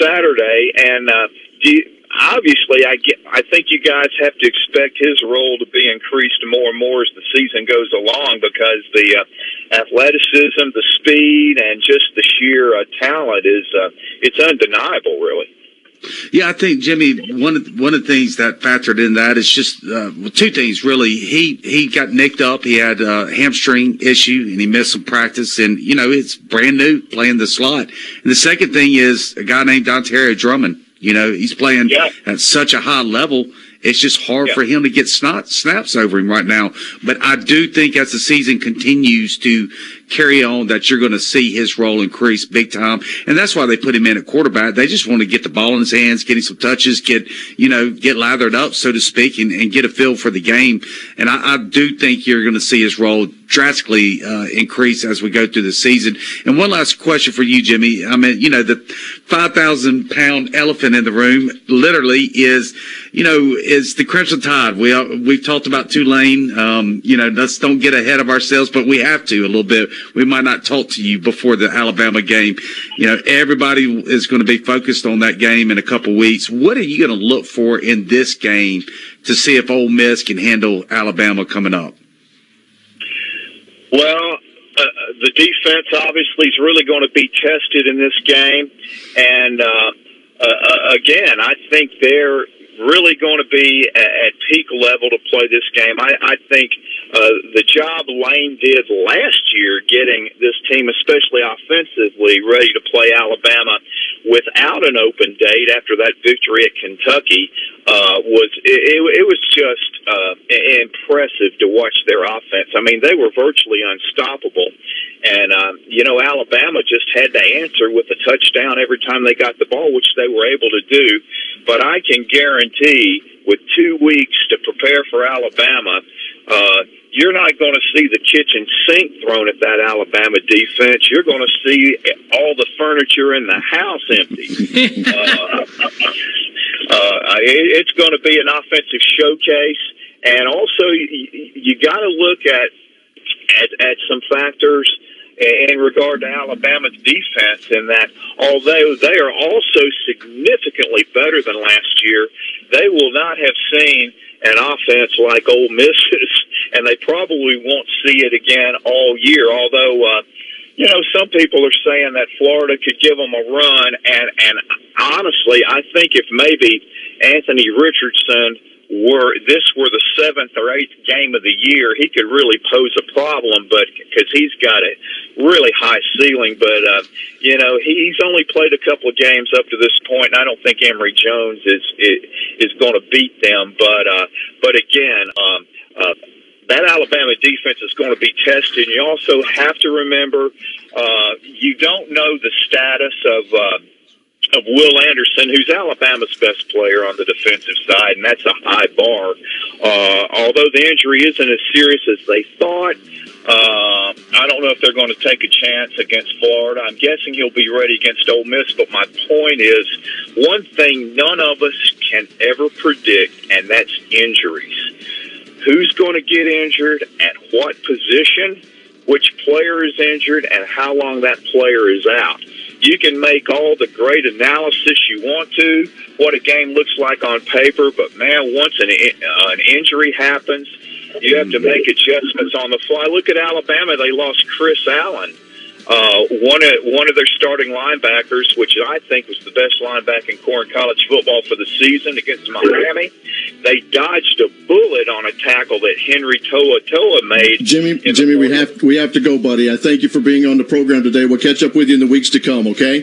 Saturday, and uh, do you, obviously, I get, I think you guys have to expect his role to be increased more and more as the season goes along because the uh, athleticism, the speed, and just the sheer uh, talent is uh, it's undeniable, really. Yeah, I think Jimmy. One of one of the things that factored in that is just uh, well, two things really. He he got nicked up. He had a hamstring issue and he missed some practice. And you know it's brand new playing the slot. And the second thing is a guy named Dontario Drummond. You know he's playing yeah. at such a high level. It's just hard yeah. for him to get snot, snaps over him right now. But I do think as the season continues to carry on, that you're going to see his role increase big time. And that's why they put him in at quarterback. They just want to get the ball in his hands, getting some touches, get, you know, get lathered up, so to speak, and, and get a feel for the game. And I, I do think you're going to see his role drastically uh, increase as we go through the season. And one last question for you, Jimmy. I mean, you know, the 5,000 pound elephant in the room literally is, you know, is the Crimson Tide. We, we've talked about Tulane. Um, you know, let's don't get ahead of ourselves, but we have to a little bit we might not talk to you before the Alabama game. You know, everybody is going to be focused on that game in a couple weeks. What are you going to look for in this game to see if Ole Miss can handle Alabama coming up? Well, uh, the defense obviously is really going to be tested in this game, and uh, uh, again, I think they're really going to be at peak level to play this game. I, I think uh, the job Lane did last year, getting this team, especially offensively, ready to play Alabama without an open date after that victory at Kentucky, uh, was it, it was just uh, impressive to watch their offense. I mean, they were virtually unstoppable, and uh, you know Alabama just had to answer with a touchdown every time they got the ball, which they were able to do. But I can guarantee, with two weeks to prepare for Alabama, uh, you're not going to see the kitchen sink thrown at that Alabama defense. You're going to see all the furniture in the house empty. uh, uh, it's going to be an offensive showcase, and also you, you got to look at, at at some factors in regard to Alabama's defense in that although they are also significantly better than last year, they will not have seen an offense like Ole Miss's, and they probably won't see it again all year. Although, uh, you know, some people are saying that Florida could give them a run, and and honestly, I think if maybe Anthony Richardson were this were the seventh or eighth game of the year, he could really pose a problem. But because he's got a really high ceiling, but uh, you know he's only played a couple of games up to this point, and I don't think Emory Jones is is, is going to beat them. But uh, but again. Um, uh, that Alabama defense is going to be tested. You also have to remember uh, you don't know the status of uh, of Will Anderson, who's Alabama's best player on the defensive side, and that's a high bar. Uh, although the injury isn't as serious as they thought, uh, I don't know if they're going to take a chance against Florida. I'm guessing he'll be ready against Ole Miss, but my point is one thing none of us can ever predict, and that's injuries. Who's going to get injured at what position, which player is injured, and how long that player is out. You can make all the great analysis you want to, what a game looks like on paper, but man, once an, uh, an injury happens, you have to make adjustments on the fly. Look at Alabama; they lost Chris Allen, uh, one of one of their starting linebackers, which I think was the best linebacker corps in college football for the season against Miami. They dodged a bullet on a tackle that Henry To'oTo'o made. Jimmy, Jimmy, we have we have to go, buddy. I thank you for being on the program today. We'll catch up with you in the weeks to come. Okay.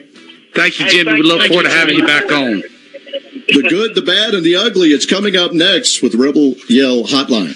Thank you, Jimmy. We look forward to having you back on. The good, the bad, and the ugly. It's coming up next with Rebel Yell Hotline.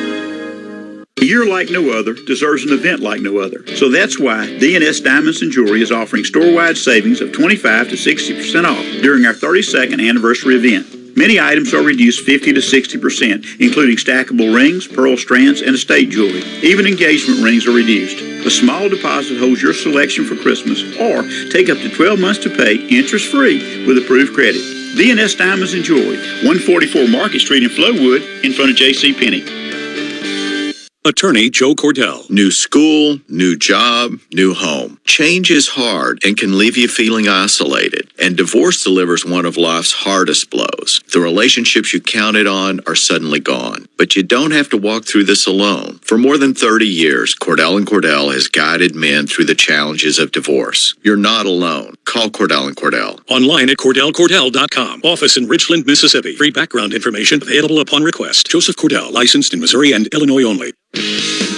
A year like no other deserves an event like no other. So that's why DNS Diamonds and Jewelry is offering store-wide savings of 25 to 60% off during our 32nd anniversary event. Many items are reduced 50 to 60%, including stackable rings, pearl strands, and estate jewelry. Even engagement rings are reduced. A small deposit holds your selection for Christmas, or take up to 12 months to pay interest-free with approved credit. DNS Diamonds and Jewelry, 144 Market Street in Flowood, in front of J.C. Penney. Attorney Joe Cordell. New school, new job, new home. Change is hard and can leave you feeling isolated. And divorce delivers one of life's hardest blows. The relationships you counted on are suddenly gone. But you don't have to walk through this alone. For more than 30 years, Cordell and Cordell has guided men through the challenges of divorce. You're not alone. Call Cordell and Cordell. Online at CordellCordell.com. Office in Richland, Mississippi. Free background information available upon request. Joseph Cordell, licensed in Missouri and Illinois only.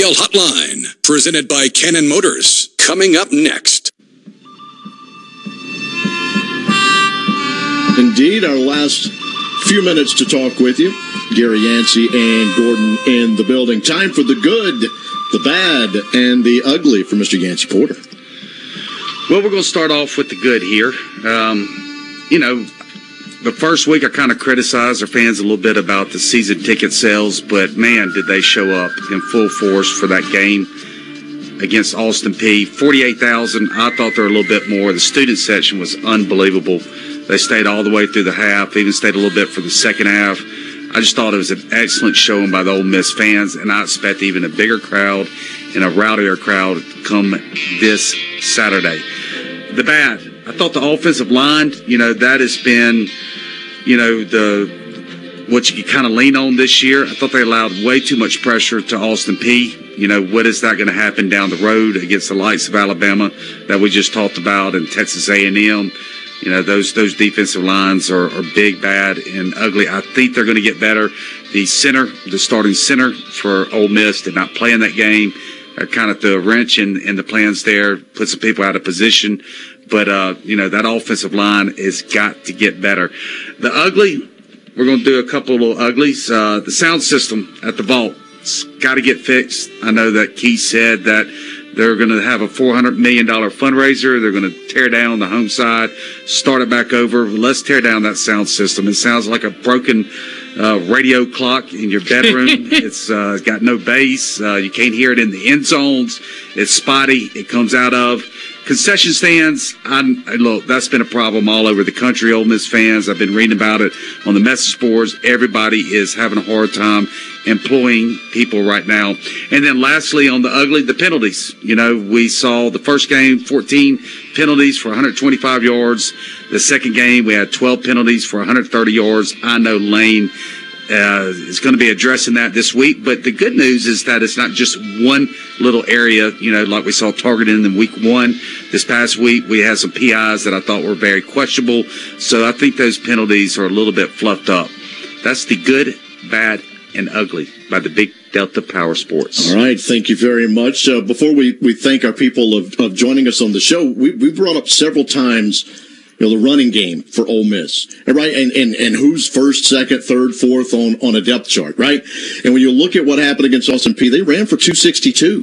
Yell Hotline, presented by Cannon Motors. Coming up next. Indeed, our last few minutes to talk with you. Gary Yancey and Gordon in the building. Time for the good, the bad, and the ugly for Mr. Yancey Porter. Well, we're going to start off with the good here. Um, you know, the first week I kind of criticized our fans a little bit about the season ticket sales, but man, did they show up in full force for that game against Austin Peay. 48,000. I thought there were a little bit more. The student section was unbelievable. They stayed all the way through the half, even stayed a little bit for the second half. I just thought it was an excellent showing by the Ole Miss fans, and I expect even a bigger crowd and a rowdier crowd come this Saturday. The bad, I thought the offensive line, you know, that has been, you know, the what you can kind of lean on this year. I thought they allowed way too much pressure to Austin Peay. You know, what is that going to happen down the road against the likes of Alabama that we just talked about and Texas A&M? You know, those those defensive lines are, are big, bad, and ugly. I think they're going to get better. The center, the starting center for Ole Miss, did not play in that game. Uh, kind of threw a wrench in, in the plans there, put some people out of position. But, uh, you know, that offensive line has got to get better. The ugly, we're going to do a couple of little uglies. Uh, the sound system at the Vaught, it's got to get fixed. I know that Keith said that they're going to have a $400 million fundraiser. They're going to tear down the home side, start it back over. Let's tear down that sound system. It sounds like a broken uh, radio clock in your bedroom. it's uh, got no bass. Uh, you can't hear it in the end zones. It's spotty. It comes out of concession stands. I, look, that's been a problem all over the country. Ole Miss fans, I've been reading about it on the message boards. Everybody is having a hard time employing people right now. And then lastly, on the ugly, the penalties. You know, we saw the first game, 14 penalties for 125 yards. The second game, we had 12 penalties for 130 yards. I know Lane uh, is going to be addressing that this week. But the good news is that it's not just one little area, you know, like we saw targeted in week one. This past week, we had some PIs that I thought were very questionable. So I think those penalties are a little bit fluffed up. That's the good, bad, and ugly by the big Delta Power Sports. All right, thank you very much. Uh, before we, we thank our people of, of joining us on the show, we, we brought up several times, you know, the running game for Ole Miss, right? And, and, and who's first, second, third, fourth on, on a depth chart, right? And when you look at what happened against Austin Peay, they ran for 262.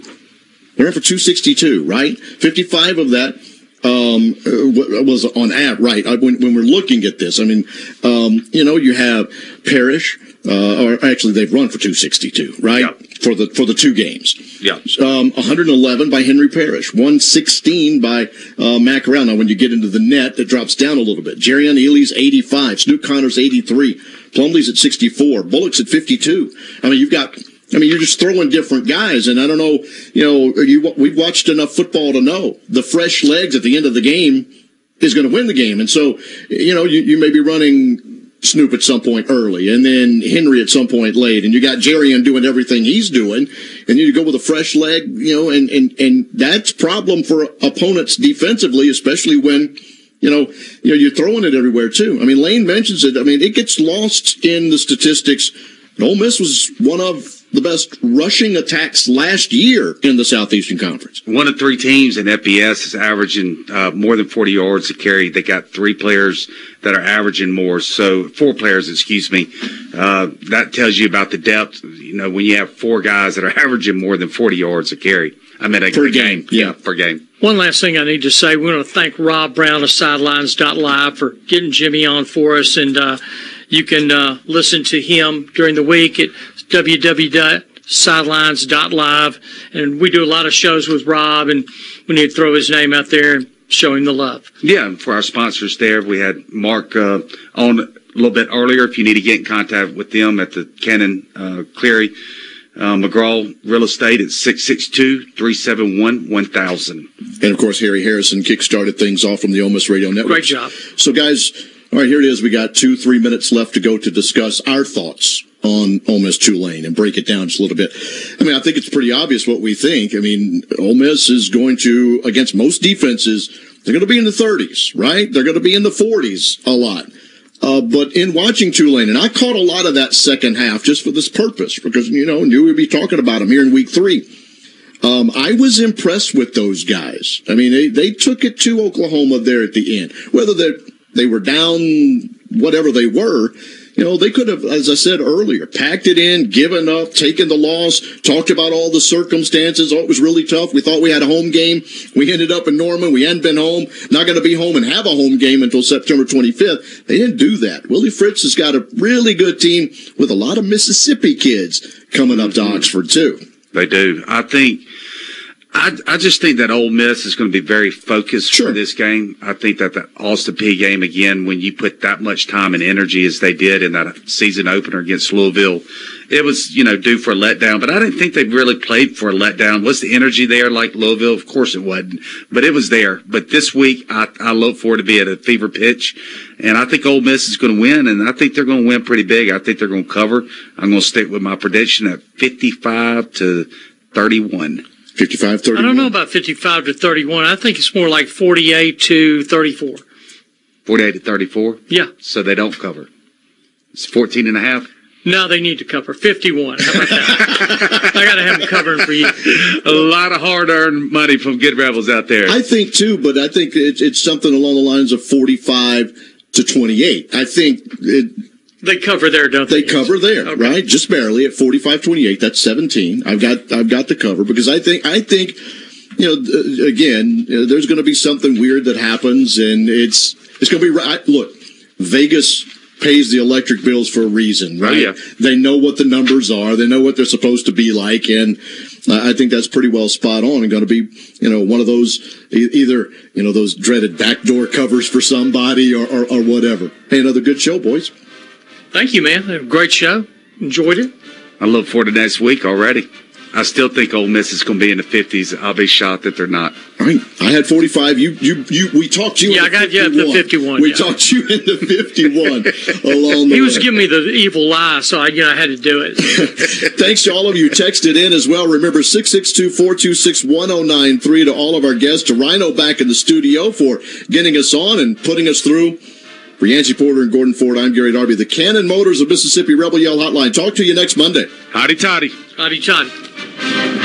They ran for 262, right? 55 of that um, uh, was on app, right? When, when we're looking at this, I mean, um, you know, you have Parrish, uh, or actually they've run for 262, right? For the for the two games. Yeah. Um, 111 by Henry Parrish, 116 by uh, Corral. Now, when you get into the net, it drops down a little bit. Jerry Ealy's 85, Snoop Conner's 83, Plumlee's at 64, Bullock's at 52. I mean, you've got I mean, you're just throwing different guys, and I don't know. You know, you, we've watched enough football to know the fresh legs at the end of the game is going to win the game, and so you know you, you may be running Snoop at some point early, and then Henry at some point late, and you got Jerry doing everything he's doing, and you go with a fresh leg, you know, and and and that's problem for opponents defensively, especially when you know, you know, you're throwing it everywhere too. I mean, Lane mentions it. I mean, it gets lost in the statistics. And Ole Miss was one of the best rushing attacks last year in the Southeastern Conference. One of three teams in FBS is averaging uh, more than 40 yards to carry. They got three players that are averaging more. So four players, excuse me. Uh, that tells you about the depth. You know, when you have four guys that are averaging more than 40 yards to carry. I mean, a, per a game. game. Yeah, per game. One last thing I need to say. We want to thank Rob Brown of Sidelines.live for getting Jimmy on for us. And uh, you can uh, listen to him during the week at www.sidelines.live. And we do a lot of shows with Rob, and we need to throw his name out there and show him the love. Yeah, and for our sponsors there, we had Mark uh, on a little bit earlier. If you need to get in contact with them at the Cannon uh, Cleary uh, McGraw Real Estate at 662-371-1000. And of course, Harry Harrison kickstarted things off from the Ole Miss Radio Network. Great job. So, guys, all right, here it is. We got two, three minutes left to go to discuss our thoughts on Ole Miss Tulane and break it down just a little bit. I mean, I think it's pretty obvious what we think. I mean, Ole Miss is going to, against most defenses, they're going to be in the 30s, right? They're going to be in the 40s a lot. Uh, but in watching Tulane, and I caught a lot of that second half just for this purpose, because, you know, knew we'd be talking about them here in week three. Um, I was impressed with those guys. I mean, they, they took it to Oklahoma there at the end. Whether they they were down, whatever they were, you know, they could have, as I said earlier, packed it in, given up, taken the loss, talked about all the circumstances. Oh, it was really tough. We thought we had a home game. We ended up in Norman. We hadn't been home. Not going to be home and have a home game until September 25th. They didn't do that. Willie Fritz has got a really good team with a lot of Mississippi kids coming up to mm-hmm. Oxford, too. They do. I think. I, I just think that Ole Miss is going to be very focused for this game. I think that the Austin Peay game again, when you put that much time and energy as they did in that season opener against Louisville, it was you know due for a letdown. But I didn't think they really played for a letdown. Was the energy there like Louisville? Of course it wasn't, but it was there. But this week, I, I look for it to be at a fever pitch, and I think Ole Miss is going to win, and I think they're going to win pretty big. I think they're going to cover. I'm going to stick with my prediction at 55 to 31. 55 I don't know about 55 to 31. I think it's more like 48 to 34. 48 to 34? Yeah. So they don't cover. It's 14 and a half. No, they need to cover 51. How about that? I got to have them covering for you. A lot of hard earned money from Good Rebels out there. I think too, but I think it's, it's something along the lines of 45 to 28. I think it, They cover there, don't they they? cover there, right? Just barely at 45-28. That's 17. I've got I've got the cover because I think I think you know uh, again there's going to be something weird that happens and it's it's going to be right. Look, Vegas pays the electric bills for a reason, oh, right? yeah. They know what the numbers are. They know what they're supposed to be like, and I think that's pretty well spot on. And going to be, you know, one of those either you know those dreaded backdoor covers for somebody or, or, or whatever. Hey, another good show, boys. Thank you, man. A Great show. Enjoyed it. I look forward to next week already. I still think Ole Miss is going to be in the 50s. I'll be shocked that they're not. All right, I had 45. You, you, you. We talked you. Yeah, into I got you at the 51, We yeah. talked you into 51 along the He was way. giving me the evil lie, so I, you know, I had to do it. Thanks to all of you texted in as well. Remember 662-426-1093 to all of our guests, to Rhino back in the studio for getting us on and putting us through. For Yancey Porter and Gordon Ford, I'm Gary Darby, the Cannon Motors of Mississippi Rebel Yell Hotline. Talk to you next Monday. Hotty Toddy. Howdy, John.